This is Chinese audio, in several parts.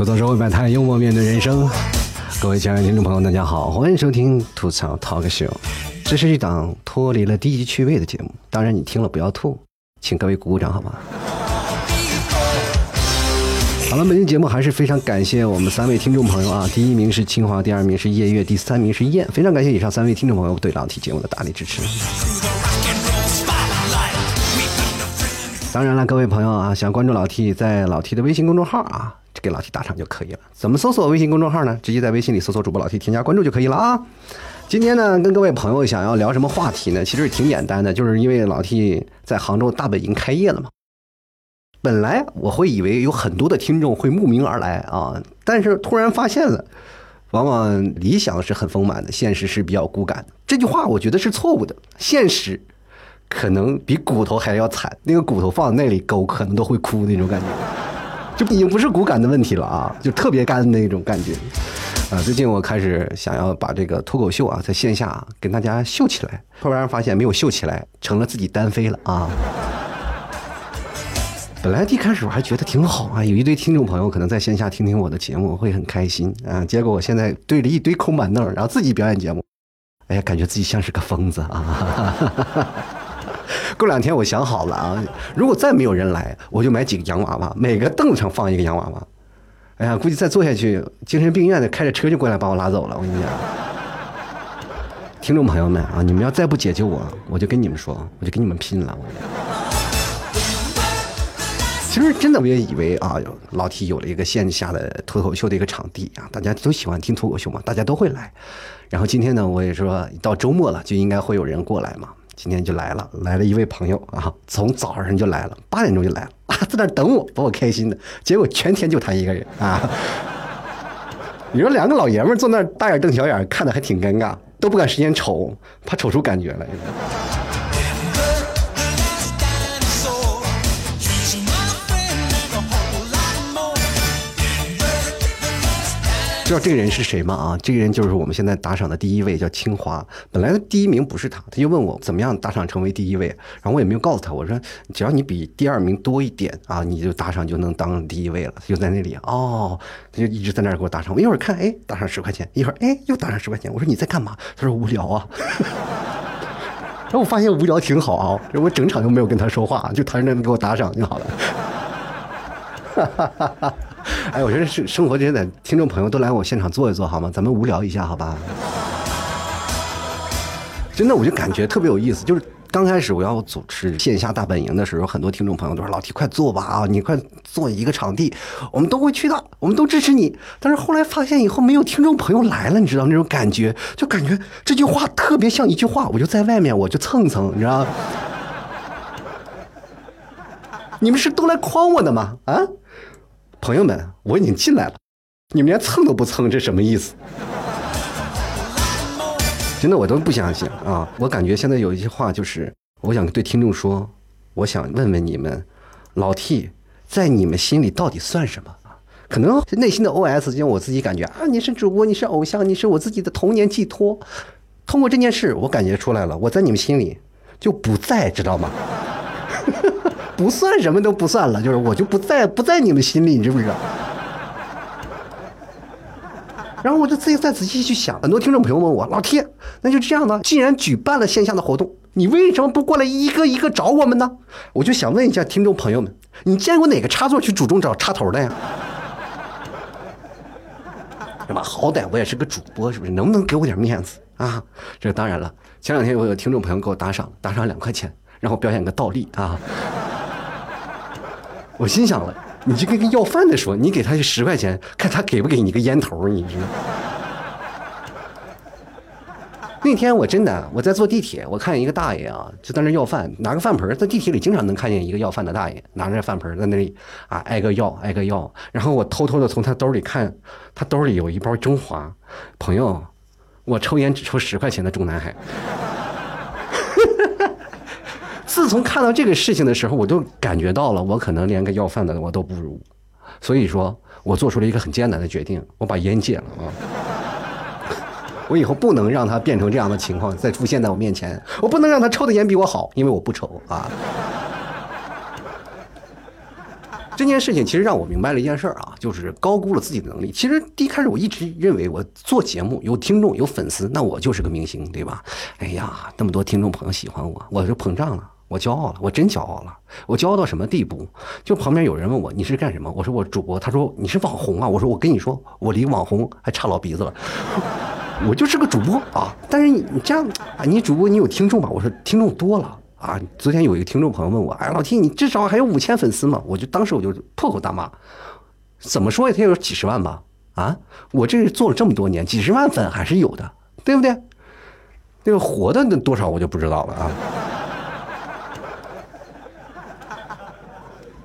吐槽社会百态，幽默面对人生。各位亲爱的听众朋友，大家好，欢迎收听吐槽 Talk Show。这是一档脱离了低级趣味的节目，当然你听了不要吐，请各位鼓鼓掌好吗？好了，本期节目还是非常感谢我们三位听众朋友啊，第一名是清华，第二名是夜月，第三名是燕，非常感谢以上三位听众朋友对老 T 节目的大力支持。当然了，各位朋友啊，想关注老 T，在老 T 的微信公众号啊，给老 T 打赏就可以了。怎么搜索微信公众号呢？直接在微信里搜索主播老 T，添加关注就可以了啊。今天呢，跟各位朋友想要聊什么话题呢？其实挺简单的，就是因为老 T 在杭州大本营开业了嘛。本来我会以为有很多的听众会慕名而来啊，但是突然发现了，往往理想是很丰满的，现实是比较骨感的。这句话我觉得是错误的，现实。可能比骨头还要惨，那个骨头放在那里，狗可能都会哭那种感觉，就已经不是骨感的问题了啊，就特别干的那种感觉。啊，最近我开始想要把这个脱口秀啊，在线下跟大家秀起来，突然发现没有秀起来，成了自己单飞了啊。本来一开始我还觉得挺好啊，有一堆听众朋友可能在线下听听我的节目会很开心啊，结果我现在对着一堆空板凳，然后自己表演节目，哎呀，感觉自己像是个疯子啊。过两天我想好了啊，如果再没有人来，我就买几个洋娃娃，每个凳子上放一个洋娃娃。哎呀，估计再坐下去，精神病院的开着车就过来把我拉走了。我跟你讲，听众朋友们啊，你们要再不解救我，我就跟你们说，我就跟你们拼了。我跟你讲其实真的，我也以为啊，老 T 有了一个线下的脱口秀的一个场地啊，大家都喜欢听脱口秀嘛，大家都会来。然后今天呢，我也说到周末了，就应该会有人过来嘛。今天就来了，来了一位朋友啊，从早上就来了，八点钟就来了啊，在那等我，把我开心的。结果全天就他一个人啊。你说两个老爷们坐那大眼瞪小眼，看的还挺尴尬，都不敢时间瞅，怕瞅出感觉来。知道这个人是谁吗？啊，这个人就是我们现在打赏的第一位，叫清华。本来的第一名不是他，他就问我怎么样打赏成为第一位，然后我也没有告诉他，我说只要你比第二名多一点啊，你就打赏就能当第一位了。就在那里哦，他就一直在那儿给我打赏。我一会儿看，哎，打赏十块钱；一会儿，哎，又打赏十块钱。我说你在干嘛？他说无聊啊。然后 我发现无聊挺好啊，我整场都没有跟他说话，就他那给我打赏就好了。哈哈哈哈。哎，我觉得是生活真的，听众朋友都来我现场坐一坐好吗？咱们无聊一下好吧？真的，我就感觉特别有意思。就是刚开始我要主持线下大本营的时候，很多听众朋友都说：“老提快坐吧啊，你快坐一个场地，我们都会去的，我们都支持你。”但是后来发现以后没有听众朋友来了，你知道那种感觉，就感觉这句话特别像一句话，我就在外面我就蹭蹭，你知道？你们是都来诓我的吗？啊？朋友们，我已经进来了，你们连蹭都不蹭，这什么意思？真的，我都不相信啊！我感觉现在有一句话，就是我想对听众说，我想问问你们，老 T 在你们心里到底算什么？可能内心的 OS 就我自己感觉啊，你是主播，你是偶像，你是我自己的童年寄托。通过这件事，我感觉出来了，我在你们心里就不在，知道吗？不算什么都不算了，就是我就不在不在你们心里，你知不知道？然后我就自己再仔细去想，很多听众朋友问我，老铁，那就这样呢？既然举办了线下的活动，你为什么不过来一个一个找我们呢？我就想问一下听众朋友们，你见过哪个插座去主动找插头的呀？是吧？好歹我也是个主播，是不是？能不能给我点面子啊？这当然了，前两天我有听众朋友给我打赏，打赏两块钱，让我表演个倒立啊。我心想了，你就跟个要饭的说，你给他十块钱，看他给不给你个烟头，你知道？那天我真的我在坐地铁，我看见一个大爷啊，就在那要饭，拿个饭盆，在地铁里经常能看见一个要饭的大爷，拿着饭盆在那里啊挨个要挨个要，然后我偷偷的从他兜里看，他兜里有一包中华，朋友，我抽烟只抽十块钱的中南海。自从看到这个事情的时候，我就感觉到了，我可能连个要饭的我都不如，所以说我做出了一个很艰难的决定，我把烟戒了啊！我以后不能让他变成这样的情况再出现在我面前，我不能让他抽的烟比我好，因为我不抽啊。这件事情其实让我明白了一件事儿啊，就是高估了自己的能力。其实第一开始我一直认为我做节目有听众有粉丝，那我就是个明星，对吧？哎呀，那么多听众朋友喜欢我，我就膨胀了，我骄傲了，我真骄傲了。我骄傲到什么地步？就旁边有人问我你是干什么？我说我主播。他说你是网红啊？我说我跟你说，我离网红还差老鼻子了。我就是个主播啊，但是你这样啊，你主播你有听众吧？我说听众多了啊。昨天有一个听众朋友问我，哎，老 T，你至少还有五千粉丝嘛？我就当时我就破口大骂，怎么说也得有几十万吧？啊，我这做了这么多年，几十万粉还是有的，对不对？那个活的那多少我就不知道了啊。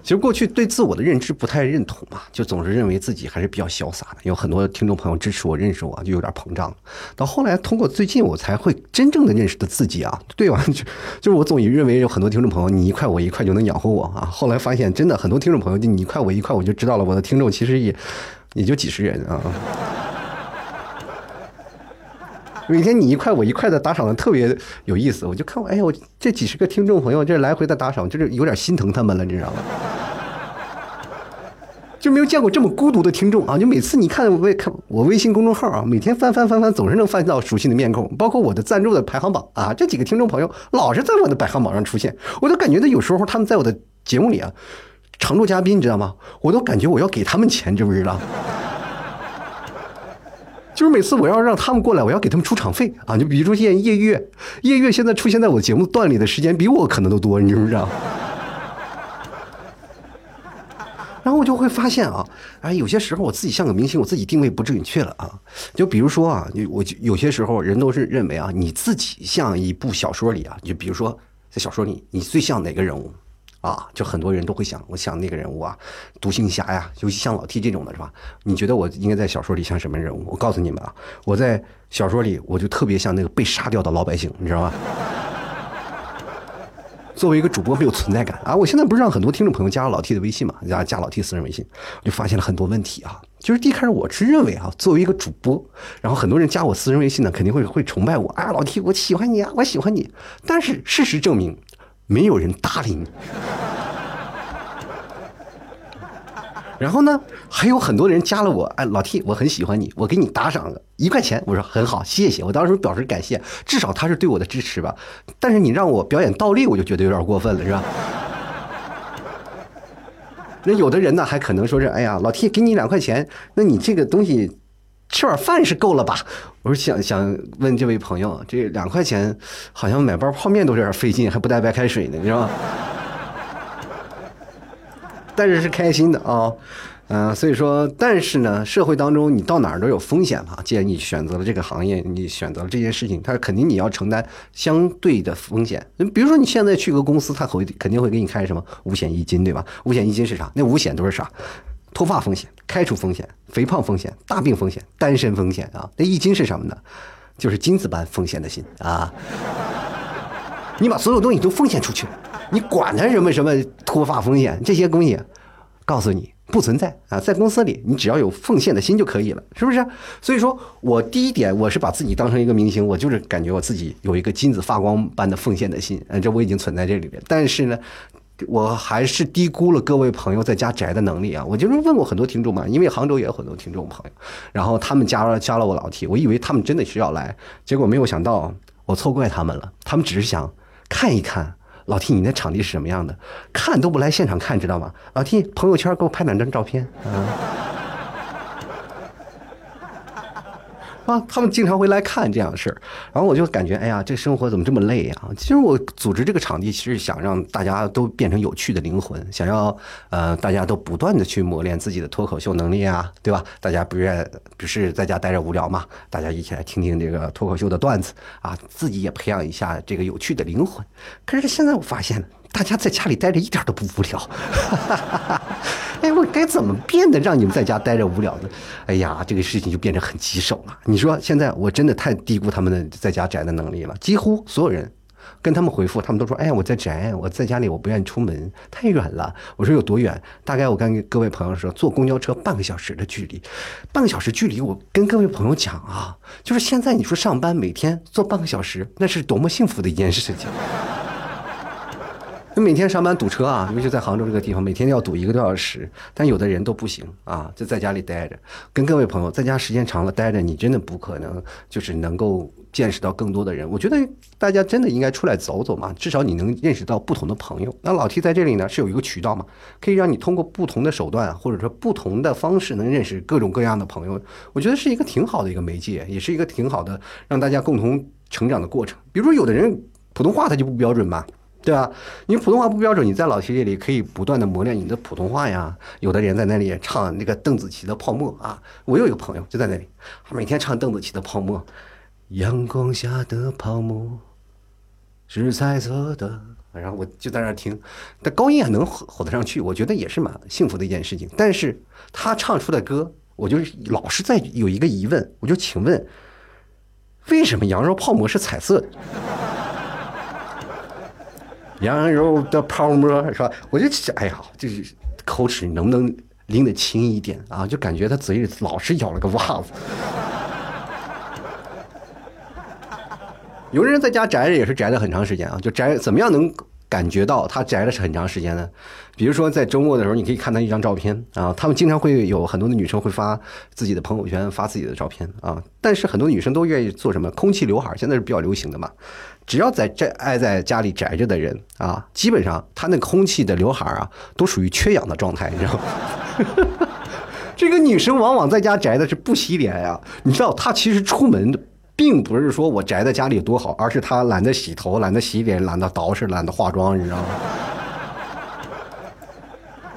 其实过去对自我的认知不太认同嘛，就总是认为自己还是比较潇洒的。有很多听众朋友支持我、认识我，就有点膨胀。到后来，通过最近我才会真正的认识的自己啊，对吧？就就是我总以认为有很多听众朋友你一块我一块就能养活我啊。后来发现真的很多听众朋友就你一块我一块，我就知道了我的听众其实也也就几十人啊。每天你一块我一块的打赏的特别有意思，我就看我哎呀，我这几十个听众朋友这来回的打赏，就是有点心疼他们了，你知道吗？就没有见过这么孤独的听众啊！就每次你看我微看我微信公众号啊，每天翻翻翻翻，总是能翻到熟悉的面孔，包括我的赞助的排行榜啊，这几个听众朋友老是在我的排行榜上出现，我都感觉到有时候他们在我的节目里啊，常驻嘉宾，你知道吗？我都感觉我要给他们钱，知不知道？就是每次我要让他们过来，我要给他们出场费啊！就比如说现夜月，夜月现在出现在我节目段里的时间比我可能都多，你知不知道？然后我就会发现啊，哎，有些时候我自己像个明星，我自己定位不准确了啊。就比如说啊，我有些时候人都是认为啊，你自己像一部小说里啊，就比如说在小说里，你最像哪个人物啊？就很多人都会想，我想那个人物啊，独行侠呀，尤其像老 T 这种的是吧？你觉得我应该在小说里像什么人物？我告诉你们啊，我在小说里我就特别像那个被杀掉的老百姓，你知道吗？作为一个主播没有存在感啊！我现在不是让很多听众朋友加了老 T 的微信嘛？加加老 T 私人微信，我就发现了很多问题啊。就是一开始我是认为啊，作为一个主播，然后很多人加我私人微信呢，肯定会会崇拜我啊，老 T 我喜欢你啊，我喜欢你。但是事实证明，没有人搭理你。然后呢，还有很多人加了我，哎，老 T，我很喜欢你，我给你打赏了一块钱，我说很好，谢谢，我当时表示感谢，至少他是对我的支持吧。但是你让我表演倒立，我就觉得有点过分了，是吧？那有的人呢，还可能说是，哎呀，老 T 给你两块钱，那你这个东西吃碗饭是够了吧？我是想想问这位朋友，这两块钱好像买包泡面都有点费劲，还不带白开水呢，你知道吗？但是是开心的啊，嗯，所以说，但是呢，社会当中你到哪儿都有风险嘛。既然你选择了这个行业，你选择了这件事情，它肯定你要承担相对的风险。比如说你现在去个公司，他会肯定会给你开什么五险一金，对吧？五险一金是啥？那五险都是啥？脱发风险、开除风险、肥胖风险、大病风险、单身风险啊。那一金是什么呢？就是金子般奉献的心啊。你把所有东西都奉献出去。你管他什么什么脱发风险这些东西，告诉你不存在啊！在公司里，你只要有奉献的心就可以了，是不是？所以说我第一点，我是把自己当成一个明星，我就是感觉我自己有一个金子发光般的奉献的心，嗯，这我已经存在这里边。但是呢，我还是低估了各位朋友在家宅的能力啊！我就是问过很多听众嘛，因为杭州也有很多听众朋友，然后他们加了加了我老 T，我以为他们真的需要来，结果没有想到我错怪他们了，他们只是想看一看。老 T，你那场地是什么样的？看都不来现场看，知道吗？老 T，朋友圈给我拍两张照片啊。啊，他们经常会来看这样的事儿，然后我就感觉，哎呀，这生活怎么这么累呀？其实我组织这个场地，其实想让大家都变成有趣的灵魂，想要呃，大家都不断的去磨练自己的脱口秀能力啊，对吧？大家不愿不是在家待着无聊嘛？大家一起来听听这个脱口秀的段子啊，自己也培养一下这个有趣的灵魂。可是现在我发现了。大家在家里待着一点都不无聊，哎，我该怎么变得让你们在家待着无聊呢？哎呀，这个事情就变成很棘手了。你说现在我真的太低估他们的在家宅的能力了。几乎所有人跟他们回复，他们都说：“哎呀，我在宅，我在家里，我不愿意出门，太远了。”我说：“有多远？”大概我跟各位朋友说，坐公交车半个小时的距离，半个小时距离。我跟各位朋友讲啊，就是现在你说上班每天坐半个小时，那是多么幸福的一件事情。那每天上班堵车啊，尤其在杭州这个地方，每天要堵一个多小时。但有的人都不行啊，就在家里待着。跟各位朋友，在家时间长了待着，你真的不可能就是能够见识到更多的人。我觉得大家真的应该出来走走嘛，至少你能认识到不同的朋友。那老 T 在这里呢，是有一个渠道嘛，可以让你通过不同的手段或者说不同的方式，能认识各种各样的朋友。我觉得是一个挺好的一个媒介，也是一个挺好的让大家共同成长的过程。比如说，有的人普通话他就不标准嘛。对吧？你普通话不标准，你在老七这里可以不断的磨练你的普通话呀。有的人在那里唱那个邓紫棋的《泡沫》啊，我有一个朋友就在那里，每天唱邓紫棋的《泡沫》，阳光下的泡沫是彩色的，然后我就在那听，但高音也能吼吼得上去，我觉得也是蛮幸福的一件事情。但是他唱出的歌，我就老是在有一个疑问，我就请问，为什么羊肉泡馍是彩色的？羊肉的泡沫是吧？我就想，哎呀，就是口齿能不能拎得轻一点啊？就感觉他嘴里老是咬了个袜子。有的人在家宅着也是宅了很长时间啊，就宅怎么样能感觉到他宅了是很长时间的？比如说在周末的时候，你可以看他一张照片啊，他们经常会有很多的女生会发自己的朋友圈，发自己的照片啊。但是很多女生都愿意做什么？空气刘海，现在是比较流行的嘛。只要在这爱在家里宅着的人啊，基本上他那空气的刘海啊，都属于缺氧的状态，你知道吗？这个女生往往在家宅的是不洗脸呀，你知道她其实出门并不是说我宅在家里多好，而是他懒得洗头、懒得洗脸、懒得捯饬、懒得化妆，你知道吗？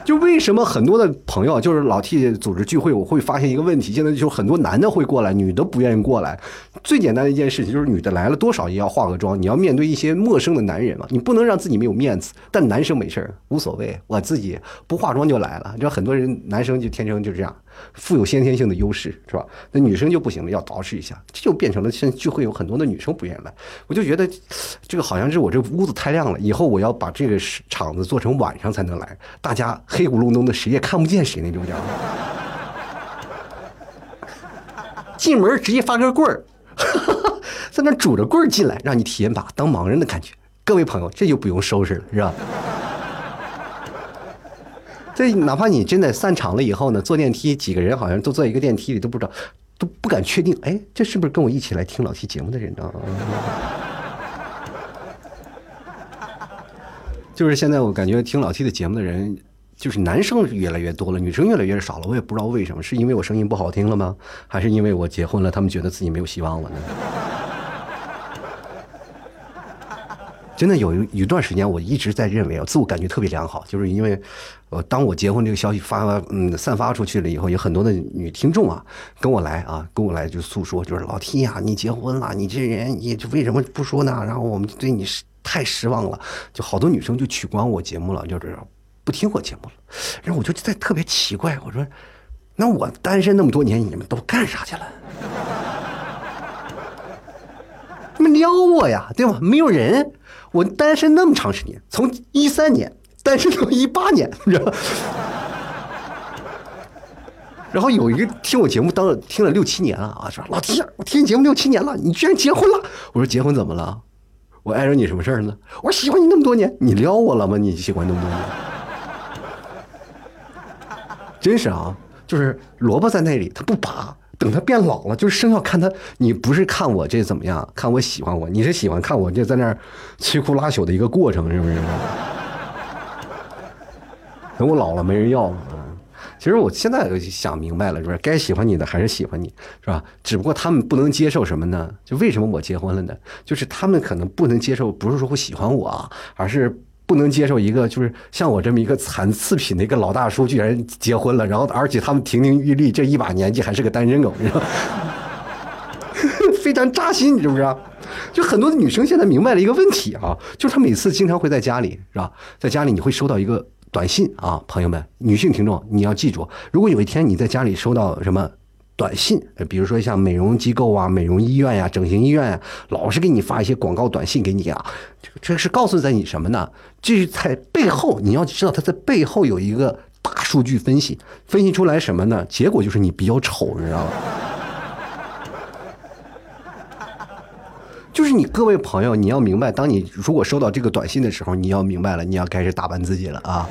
就为什么很多的朋友就是老替组织聚会，我会发现一个问题，现在就很多男的会过来，女的不愿意过来。最简单的一件事情就是女的来了多少也要化个妆，你要面对一些陌生的男人嘛，你不能让自己没有面子。但男生没事儿，无所谓，我自己不化妆就来了。你知道很多人男生就天生就这样。富有先天性的优势是吧？那女生就不行了，要捯饬一下，这就变成了现在聚会有很多的女生不愿意来。我就觉得这个好像是我这屋子太亮了，以后我要把这个场子做成晚上才能来，大家黑咕隆咚的，谁也看不见谁那种样。进门直接发根棍儿，在那拄着棍儿进来，让你体验把当盲人的感觉。各位朋友，这就不用收拾了，是吧？这哪怕你真的散场了以后呢，坐电梯几个人好像都坐一个电梯里，都不知道，都不敢确定，哎，这是不是跟我一起来听老 T 节目的人呢？就是现在我感觉听老 T 的节目的人，就是男生越来越多了，女生越来越少了。我也不知道为什么，是因为我声音不好听了吗？还是因为我结婚了，他们觉得自己没有希望了呢？真的有一一段时间，我一直在认为啊，自我感觉特别良好，就是因为，呃，当我结婚这个消息发嗯散发出去了以后，有很多的女听众啊跟我来啊跟我来就诉说，就是老 T 呀，你结婚了，你这人你这为什么不说呢？然后我们对你太失望了，就好多女生就取关我节目了，就是不听我节目了。然后我就在特别奇怪，我说，那我单身那么多年，你们都干啥去了？他们撩我呀，对吧？没有人。我单身那么长时间，从一三年单身到一八年，你知道？然后有一个听我节目当听了六七年了啊，说老弟，我听你节目六七年了，你居然结婚了？我说结婚怎么了？我碍着你什么事儿呢？我喜欢你那么多年，你撩我了吗？你喜欢那么多年？真是啊，就是萝卜在那里，他不拔。等他变老了，就是生要看他。你不是看我这怎么样，看我喜欢我，你是喜欢看我这在那儿摧枯拉朽的一个过程，是不是？等我老了没人要了啊！其实我现在想明白了，是不是该喜欢你的还是喜欢你，是吧？只不过他们不能接受什么呢？就为什么我结婚了呢？就是他们可能不能接受，不是说不喜欢我，而是。不能接受一个就是像我这么一个残次品的一个老大叔，居然结婚了，然后而且他们亭亭玉立，这一把年纪还是个单身狗，你知道？非常扎心，你知不知道？就很多的女生现在明白了一个问题啊，就是她每次经常会在家里，是吧？在家里你会收到一个短信啊，朋友们，女性听众，你要记住，如果有一天你在家里收到什么？短信，比如说像美容机构啊、美容医院呀、整形医院呀，老是给你发一些广告短信给你啊，这个这是告诉在你什么呢？这是在背后，你要知道，它在背后有一个大数据分析，分析出来什么呢？结果就是你比较丑，你知道吗？就是你各位朋友，你要明白，当你如果收到这个短信的时候，你要明白了，你要开始打扮自己了啊！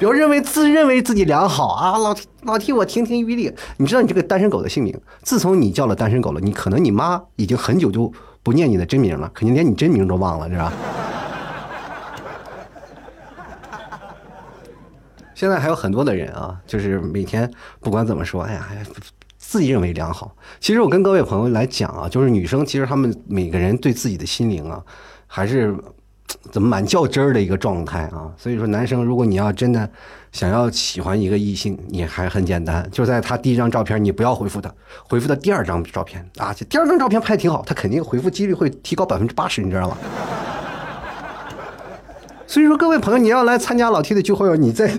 不要认为自认为自己良好啊，老老替我亭亭玉立。你知道你这个单身狗的姓名？自从你叫了单身狗了，你可能你妈已经很久就不念你的真名了，肯定连你真名都忘了，是吧？现在还有很多的人啊，就是每天不管怎么说，哎呀，自认为良好。其实我跟各位朋友来讲啊，就是女生其实她们每个人对自己的心灵啊，还是。怎么蛮较真儿的一个状态啊？所以说，男生如果你要真的想要喜欢一个异性，你还很简单，就在他第一张照片，你不要回复他，回复他第二张照片啊，这第二张照片拍挺好，他肯定回复几率会提高百分之八十，你知道吗？所以说，各位朋友，你要来参加老 T 的聚会，你在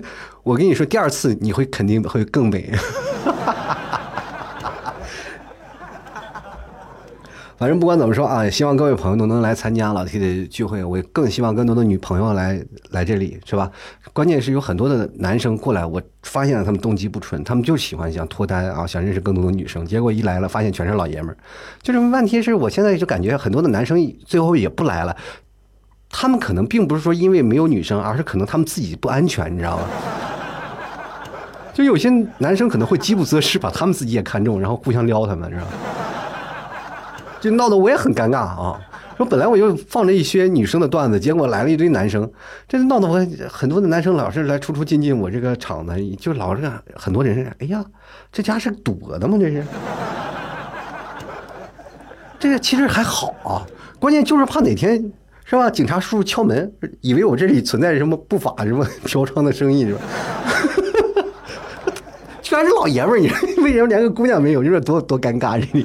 我跟你说，第二次你会肯定会更美。反正不管怎么说啊，希望各位朋友都能来参加老 T 的聚会。我更希望更多的女朋友来来这里，是吧？关键是有很多的男生过来，我发现了他们动机不纯，他们就喜欢想脱单啊，想认识更多的女生。结果一来了，发现全是老爷们儿。就是问题是我现在就感觉很多的男生最后也不来了，他们可能并不是说因为没有女生，而是可能他们自己不安全，你知道吗？就有些男生可能会饥不择食，把他们自己也看中，然后互相撩他们，是吧？就闹得我也很尴尬啊！说本来我就放着一些女生的段子，结果来了一堆男生，这闹得我很多的男生老是来出出进进我这个场子，就老是很多人，哎呀，这家是躲的吗？这是？这个其实还好啊，关键就是怕哪天是吧？警察叔叔敲门，以为我这里存在什么不法什么嫖娼的生意是吧？居然是老爷们儿，你说为什么连个姑娘没有？你说多多尴尬这里。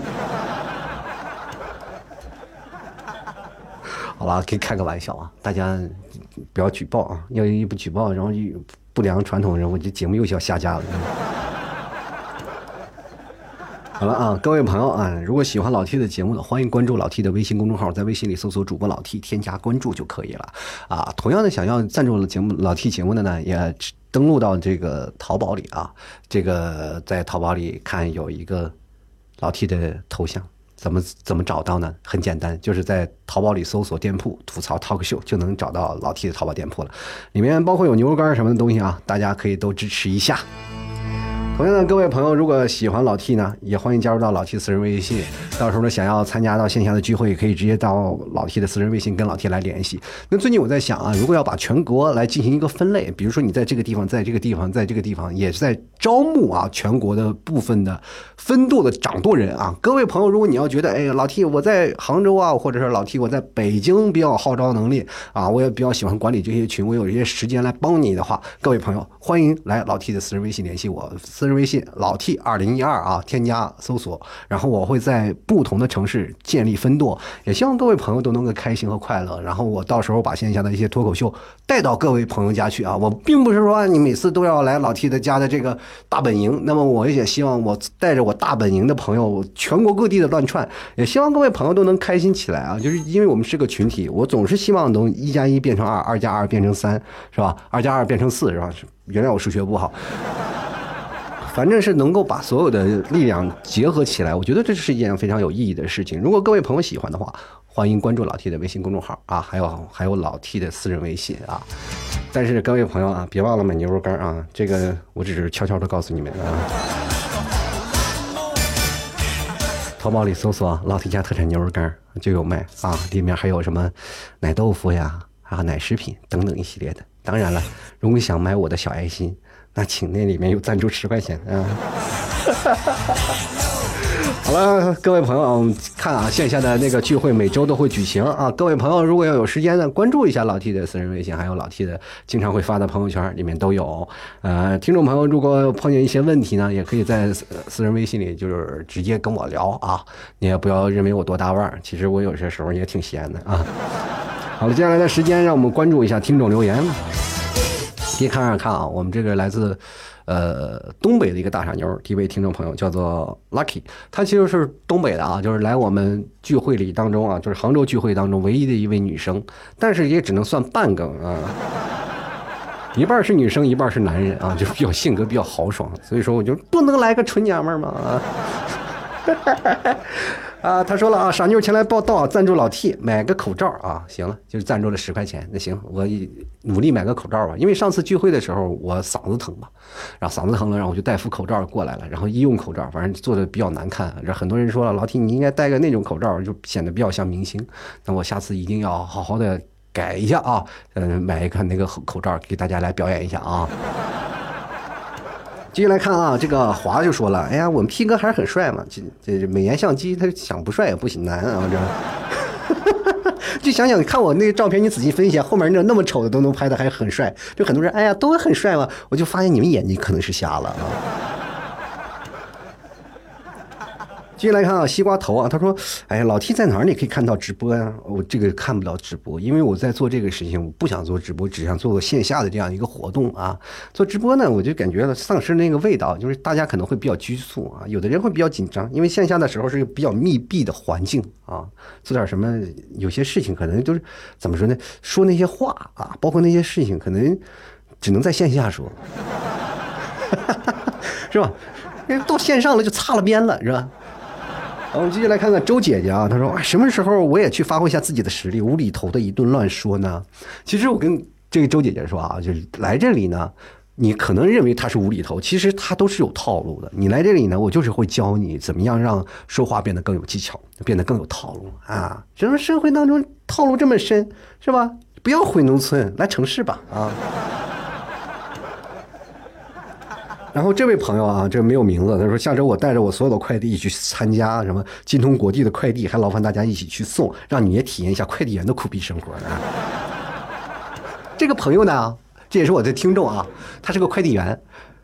好了，可以开个玩笑啊，大家不要举报啊！要一不举报，然后不良传统，然后这节目又要下架了。好了啊，各位朋友啊，如果喜欢老 T 的节目的，欢迎关注老 T 的微信公众号，在微信里搜索主播老 T，添加关注就可以了啊。同样的，想要赞助节目老 T 节目的呢，也登录到这个淘宝里啊，这个在淘宝里看有一个老 T 的头像。怎么怎么找到呢？很简单，就是在淘宝里搜索店铺“吐槽 talk show” 就能找到老 T 的淘宝店铺了，里面包括有牛肉干什么的东西啊，大家可以都支持一下。同样的，各位朋友，如果喜欢老 T 呢，也欢迎加入到老 T 私人微信。到时候呢，想要参加到线下的聚会，可以直接到老 T 的私人微信跟老 T 来联系。那最近我在想啊，如果要把全国来进行一个分类，比如说你在这个地方，在这个地方，在这个地方，也是在招募啊全国的部分的分舵的掌舵人啊。各位朋友，如果你要觉得，哎，老 T 我在杭州啊，或者是老 T 我在北京比较号召能力啊，我也比较喜欢管理这些群，我有一些时间来帮你的话，各位朋友欢迎来老 T 的私人微信联系我。私微信老 T 二零一二啊，添加搜索，然后我会在不同的城市建立分舵，也希望各位朋友都能够开心和快乐。然后我到时候把线下的一些脱口秀带到各位朋友家去啊，我并不是说你每次都要来老 T 的家的这个大本营，那么我也希望我带着我大本营的朋友全国各地的乱串，也希望各位朋友都能开心起来啊！就是因为我们是个群体，我总是希望能一加一变成二，二加二变成三，是吧？二加二变成四，是吧？原谅我数学不好。反正是能够把所有的力量结合起来，我觉得这是一件非常有意义的事情。如果各位朋友喜欢的话，欢迎关注老 T 的微信公众号啊，还有还有老 T 的私人微信啊。但是各位朋友啊，别忘了买牛肉干啊，这个我只是悄悄的告诉你们啊。淘宝里搜索“老 T 家特产牛肉干”就有卖啊，里面还有什么奶豆腐呀，还有奶食品等等一系列的。当然了，如果想买我的小爱心。那请那里面有赞助十块钱啊！好了，各位朋友，看啊，线下的那个聚会每周都会举行啊。各位朋友，如果要有时间呢，关注一下老 T 的私人微信，还有老 T 的经常会发的朋友圈，里面都有。呃，听众朋友，如果碰见一些问题呢，也可以在私人微信里就是直接跟我聊啊。你也不要认为我多大腕儿，其实我有些时候也挺闲的啊。好了，接下来的时间让我们关注一下听众留言。可以看看看啊，我们这个来自，呃，东北的一个大傻妞，第一位听众朋友叫做 Lucky，她其实是东北的啊，就是来我们聚会里当中啊，就是杭州聚会当中唯一的一位女生，但是也只能算半个啊，一半是女生，一半是男人啊，就比较性格比较豪爽，所以说我就不能来个纯娘们儿吗？啊，啊他说了啊，傻妞前来报道，赞助老 T 买个口罩啊，行了，就是赞助了十块钱，那行，我努力买个口罩吧，因为上次聚会的时候我嗓子疼嘛，然后嗓子疼了，然后我就戴副口罩过来了，然后医用口罩，反正做的比较难看，然后很多人说了，老 T 你应该戴个那种口罩，就显得比较像明星，那我下次一定要好好的改一下啊，嗯，买一个那个口罩给大家来表演一下啊。继续来看啊，这个华就说了：“哎呀，我们 P 哥还是很帅嘛，这这美颜相机，他想不帅也不行难啊，这。就想想看我那个照片，你仔细分析，后面那那么丑的都能拍的还很帅，就很多人哎呀都很帅嘛，我就发现你们眼睛可能是瞎了啊。”继续来看啊，西瓜头啊，他说：“哎呀，老 T 在哪儿？你可以看到直播呀。我这个看不了直播，因为我在做这个事情，我不想做直播，只想做个线下的这样一个活动啊。做直播呢，我就感觉丧失那个味道，就是大家可能会比较拘束啊，有的人会比较紧张，因为线下的时候是比较密闭的环境啊，做点什么，有些事情可能就是怎么说呢？说那些话啊，包括那些事情，可能只能在线下说，是吧？因为到线上了就擦了边了，是吧？”我们继续来看看周姐姐啊，她说：“什么时候我也去发挥一下自己的实力，无厘头的一顿乱说呢？”其实我跟这个周姐姐说啊，就是来这里呢，你可能认为她是无厘头，其实她都是有套路的。你来这里呢，我就是会教你怎么样让说话变得更有技巧，变得更有套路啊！什么社会当中套路这么深，是吧？不要回农村，来城市吧啊！然后这位朋友啊，这没有名字。他说：“下周我带着我所有的快递去参加什么金通国际的快递，还劳烦大家一起去送，让你也体验一下快递员的苦逼生活。” 这个朋友呢，这也是我的听众啊，他是个快递员，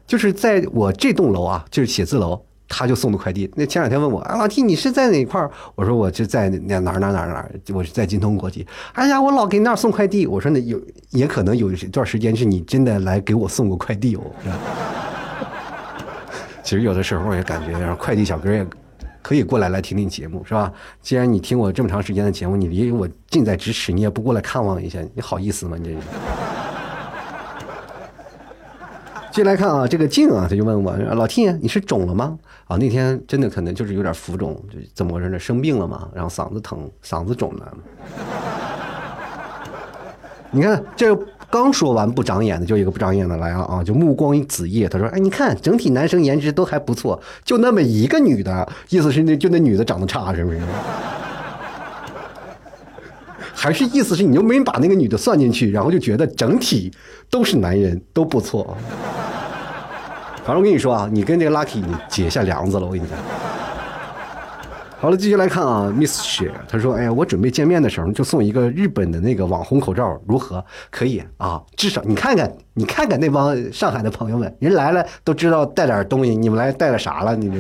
就是在我这栋楼啊，就是写字楼，他就送的快递。那前两天问我啊，老弟你是在哪块儿？我说我就在哪哪哪哪哪，我是在金通国际。哎呀，我老给那儿送快递。我说那有也可能有一段时间是你真的来给我送过快递哦。其实有的时候也感觉，快递小哥也可以过来来听听节目，是吧？既然你听我这么长时间的节目，你离我近在咫尺，你也不过来看望一下，你好意思吗？你这是。继续来看啊，这个静啊，他就问我老 T，你是肿了吗？啊，那天真的可能就是有点浮肿，就怎么回事呢？生病了嘛，然后嗓子疼，嗓子肿了。你看这。刚说完不长眼的，就一个不长眼的来了啊！就目光一子夜，他说：“哎，你看整体男生颜值都还不错，就那么一个女的，意思是那就那女的长得差，是不是？还是意思是你又没把那个女的算进去，然后就觉得整体都是男人都不错。反正我跟你说啊，你跟这个 Lucky 你结下梁子了，我跟你讲。”好了，继续来看啊，Miss 雪，他说：“哎呀，我准备见面的时候就送一个日本的那个网红口罩，如何？可以啊，至少你看看，你看看那帮上海的朋友们，人来了都知道带点东西，你们来带了啥了？你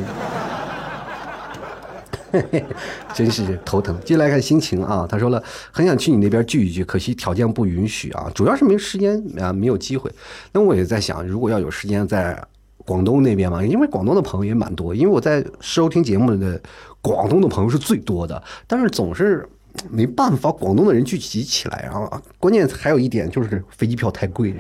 这，真是头疼。接下来看心情啊，他说了，很想去你那边聚一聚，可惜条件不允许啊，主要是没时间啊，没有机会。那我也在想，如果要有时间在广东那边嘛，因为广东的朋友也蛮多，因为我在收听节目的。”广东的朋友是最多的，但是总是没办法，广东的人聚集起来，然后关键还有一点就是飞机票太贵。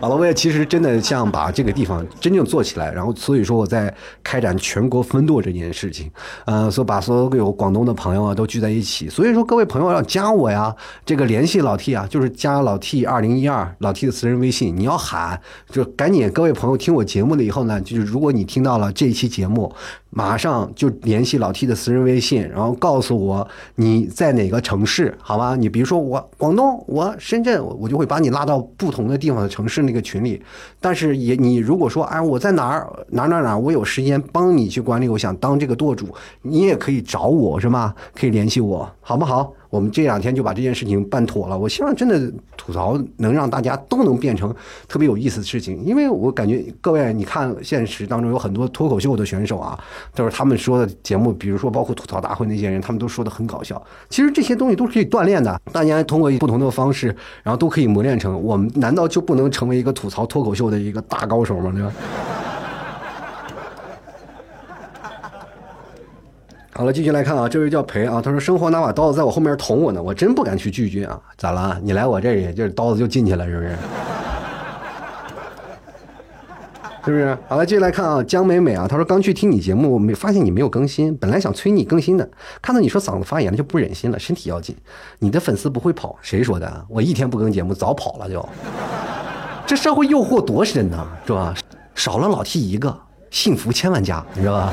好了，我也其实真的想把这个地方真正做起来，然后所以说我在开展全国分舵这件事情，呃，说把所有广东的朋友啊都聚在一起，所以说各位朋友要加我呀，这个联系老 T 啊，就是加老 T 二零一二老 T 的私人微信，你要喊就赶紧，各位朋友听我节目了以后呢，就是如果你听到了这一期节目。马上就联系老 T 的私人微信，然后告诉我你在哪个城市，好吧？你比如说我广东，我深圳，我就会把你拉到不同的地方的城市那个群里。但是也你如果说哎我在哪儿哪哪哪，我有时间帮你去管理，我想当这个舵主，你也可以找我是吗？可以联系我，好不好？我们这两天就把这件事情办妥了。我希望真的吐槽能让大家都能变成特别有意思的事情，因为我感觉各位，你看现实当中有很多脱口秀的选手啊，都是他们说的节目，比如说包括吐槽大会那些人，他们都说的很搞笑。其实这些东西都是可以锻炼的，大家通过不同的方式，然后都可以磨练成。我们难道就不能成为一个吐槽脱口秀的一个大高手吗？对吧？好了，继续来看啊，这位叫裴啊，他说生活拿把刀子在我后面捅我呢，我真不敢去拒绝啊，咋了？你来我这里，就是刀子就进去了，是不是？是不是？好了，继续来看啊，江美美啊，她说刚去听你节目，没发现你没有更新，本来想催你更新的，看到你说嗓子发炎了就不忍心了，身体要紧。你的粉丝不会跑，谁说的？我一天不更节目早跑了就。这社会诱惑多深呐，是吧？少了老 T 一个，幸福千万家，你知道吧？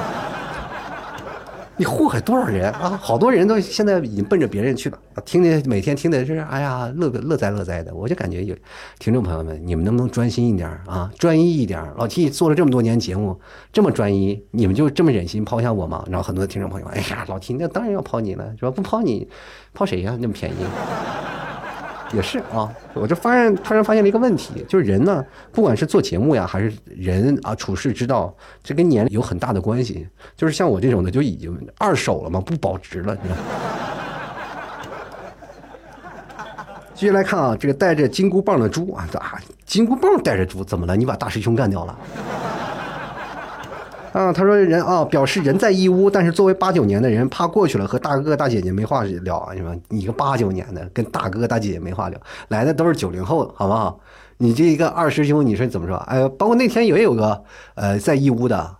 你祸害多少人啊？好多人都现在已经奔着别人去了，听的每天听的是哎呀乐乐哉乐哉的。我就感觉有听众朋友们，你们能不能专心一点啊？专一一点。老 T 做了这么多年节目，这么专一，你们就这么忍心抛下我吗？然后很多听众朋友，哎呀，老 T 那当然要抛你了，是吧？不抛你，抛谁呀？那么便宜。也是啊，我就发现突然发现了一个问题，就是人呢，不管是做节目呀，还是人啊处事之道，这跟年龄有很大的关系。就是像我这种的，就已经二手了嘛，不保值了，你知道。继续来看啊，这个带着金箍棒的猪啊，啊，金箍棒带着猪怎么了？你把大师兄干掉了？啊，他说人啊，表示人在义乌，但是作为八九年的人，怕过去了和大哥哥大姐姐没话聊啊，你说？你个八九年的，跟大哥哥大姐姐没话聊，来的都是九零后，好不好？你这一个二师兄，你说怎么说？哎，包括那天也有个呃在义乌的，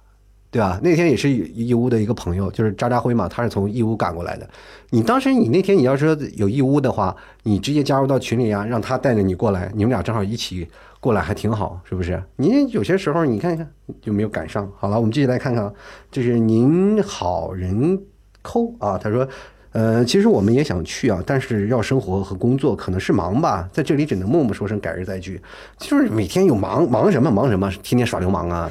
对吧？那天也是义乌的一个朋友，就是渣渣辉嘛，他是从义乌赶过来的。你当时你那天你要说有义乌的话，你直接加入到群里啊，让他带着你过来，你们俩正好一起。过来还挺好，是不是？您有些时候你看一看就没有赶上。好了，我们继续来看看，这是您好人抠啊。他说，呃，其实我们也想去啊，但是要生活和工作，可能是忙吧。在这里只能默默说声改日再聚。就是每天有忙忙什么忙什么，天天耍流氓啊。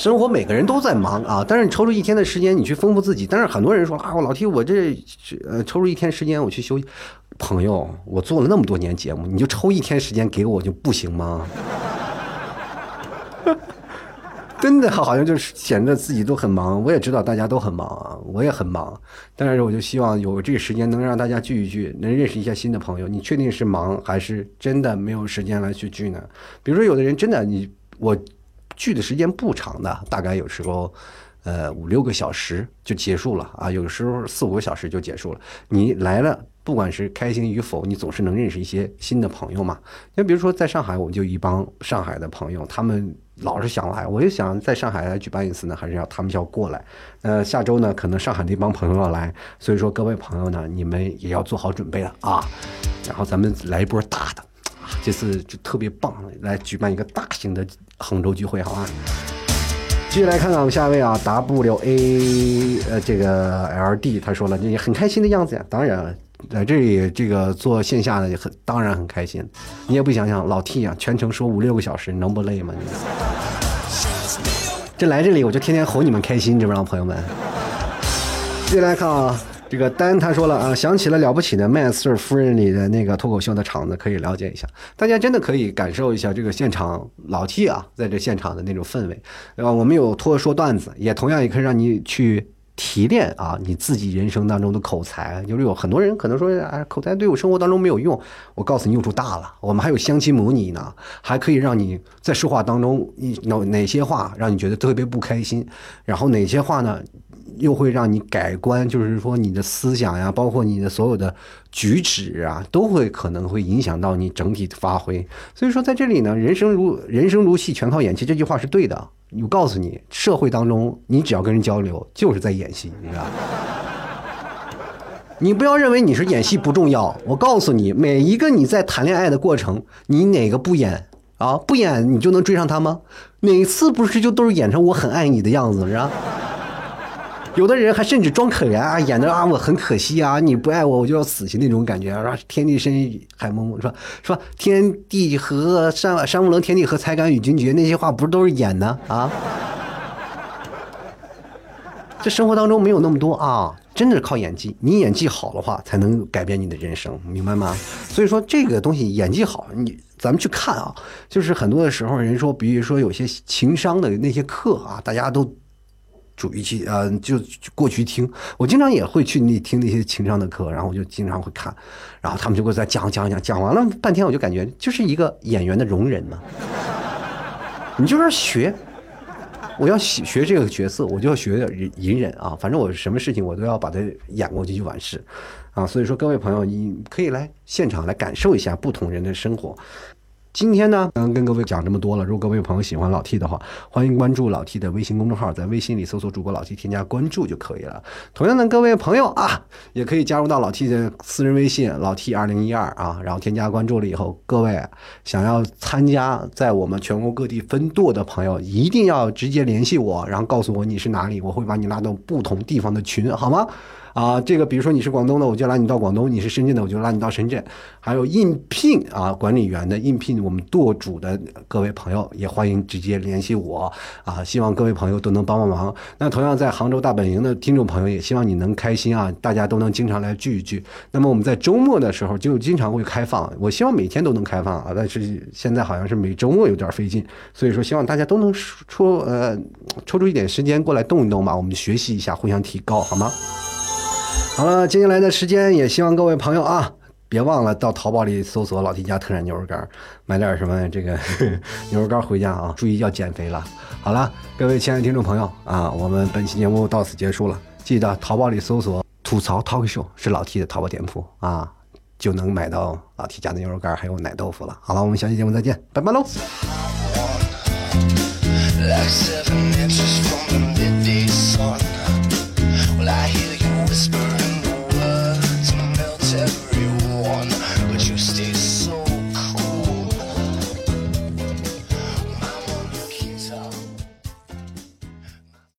生活每个人都在忙啊，但是你抽出一天的时间，你去丰富自己。但是很多人说啊，我老提我这呃抽出一天时间我去休息。朋友，我做了那么多年节目，你就抽一天时间给我就不行吗？真的好像就是显得自己都很忙。我也知道大家都很忙啊，我也很忙。但是我就希望有这个时间能让大家聚一聚，能认识一下新的朋友。你确定是忙还是真的没有时间来去聚呢？比如说有的人真的你我聚的时间不长的，大概有时候呃五六个小时就结束了啊，有时候四五个小时就结束了。你来了。不管是开心与否，你总是能认识一些新的朋友嘛。就比如说在上海，我们就一帮上海的朋友，他们老是想来，我就想在上海来举办一次呢，还是要他们要过来。呃，下周呢，可能上海那帮朋友要来，所以说各位朋友呢，你们也要做好准备了啊。然后咱们来一波大的，这次就特别棒，来举办一个大型的杭州聚会，好吧？继续来看看我们下一位啊，W A 呃这个 L D，他说了，你很开心的样子呀，当然。在这里，这个做线下的也很当然很开心。你也不想想，老 T 啊，全程说五六个小时，能不累吗？这来这里，我就天天哄你们开心，知不知道，朋友们？继续来看啊，这个丹他说了啊，想起了了不起的麦瑟尔夫人里的那个脱口秀的场子，可以了解一下。大家真的可以感受一下这个现场老 T 啊，在这现场的那种氛围。对吧，我们有脱说段子，也同样也可以让你去。提炼啊，你自己人生当中的口才，就是有很多人可能说，哎，口才对我生活当中没有用。我告诉你，用处大了。我们还有相亲模拟呢，还可以让你在说话当中，你哪哪些话让你觉得特别不开心，然后哪些话呢，又会让你改观，就是说你的思想呀，包括你的所有的举止啊，都会可能会影响到你整体的发挥。所以说，在这里呢，人生如人生如戏，全靠演技，这句话是对的。我告诉你，社会当中，你只要跟人交流，就是在演戏，你知道你不要认为你是演戏不重要。我告诉你，每一个你在谈恋爱的过程，你哪个不演啊？不演你就能追上他吗？每次不是就都是演成我很爱你的样子，是吧？有的人还甚至装可怜啊，演的啊我很可惜啊，你不爱我我就要死去那种感觉啊，天地深海蒙蒙说说？天地合山山无棱，天地合才敢与君绝，那些话不是都是演的啊？这生活当中没有那么多啊，真的是靠演技。你演技好的话，才能改变你的人生，明白吗？所以说这个东西演技好，你咱们去看啊，就是很多的时候人说，比如说有些情商的那些课啊，大家都。主一期，呃，就过去听。我经常也会去那听那些情商的课，然后我就经常会看，然后他们就会在讲讲讲，讲完了半天，我就感觉就是一个演员的容忍嘛。你就是学，我要学这个角色，我就要学隐忍啊。反正我什么事情我都要把它演过去就完事啊。所以说，各位朋友，你可以来现场来感受一下不同人的生活。今天呢，刚跟各位讲这么多了。如果各位朋友喜欢老 T 的话，欢迎关注老 T 的微信公众号，在微信里搜索主播老 T，添加关注就可以了。同样的，各位朋友啊，也可以加入到老 T 的私人微信老 T 二零一二啊，然后添加关注了以后，各位想要参加在我们全国各地分舵的朋友，一定要直接联系我，然后告诉我你是哪里，我会把你拉到不同地方的群，好吗？啊，这个比如说你是广东的，我就拉你到广东；你是深圳的，我就拉你到深圳。还有应聘啊，管理员的应聘，我们舵主的各位朋友也欢迎直接联系我啊。希望各位朋友都能帮帮忙。那同样在杭州大本营的听众朋友，也希望你能开心啊，大家都能经常来聚一聚。那么我们在周末的时候就经常会开放，我希望每天都能开放啊，但是现在好像是每周末有点费劲，所以说希望大家都能抽呃抽出一点时间过来动一动吧，我们学习一下，互相提高，好吗？好了，接下来的时间也希望各位朋友啊，别忘了到淘宝里搜索“老 T 家特产牛肉干”，买点什么这个 牛肉干回家啊！注意要减肥了。好了，各位亲爱的听众朋友啊，我们本期节目到此结束了。记得淘宝里搜索“吐槽 talk show” 是老 T 的淘宝店铺啊，就能买到老 T 家的牛肉干还有奶豆腐了。好了，我们下期节目再见，拜拜喽。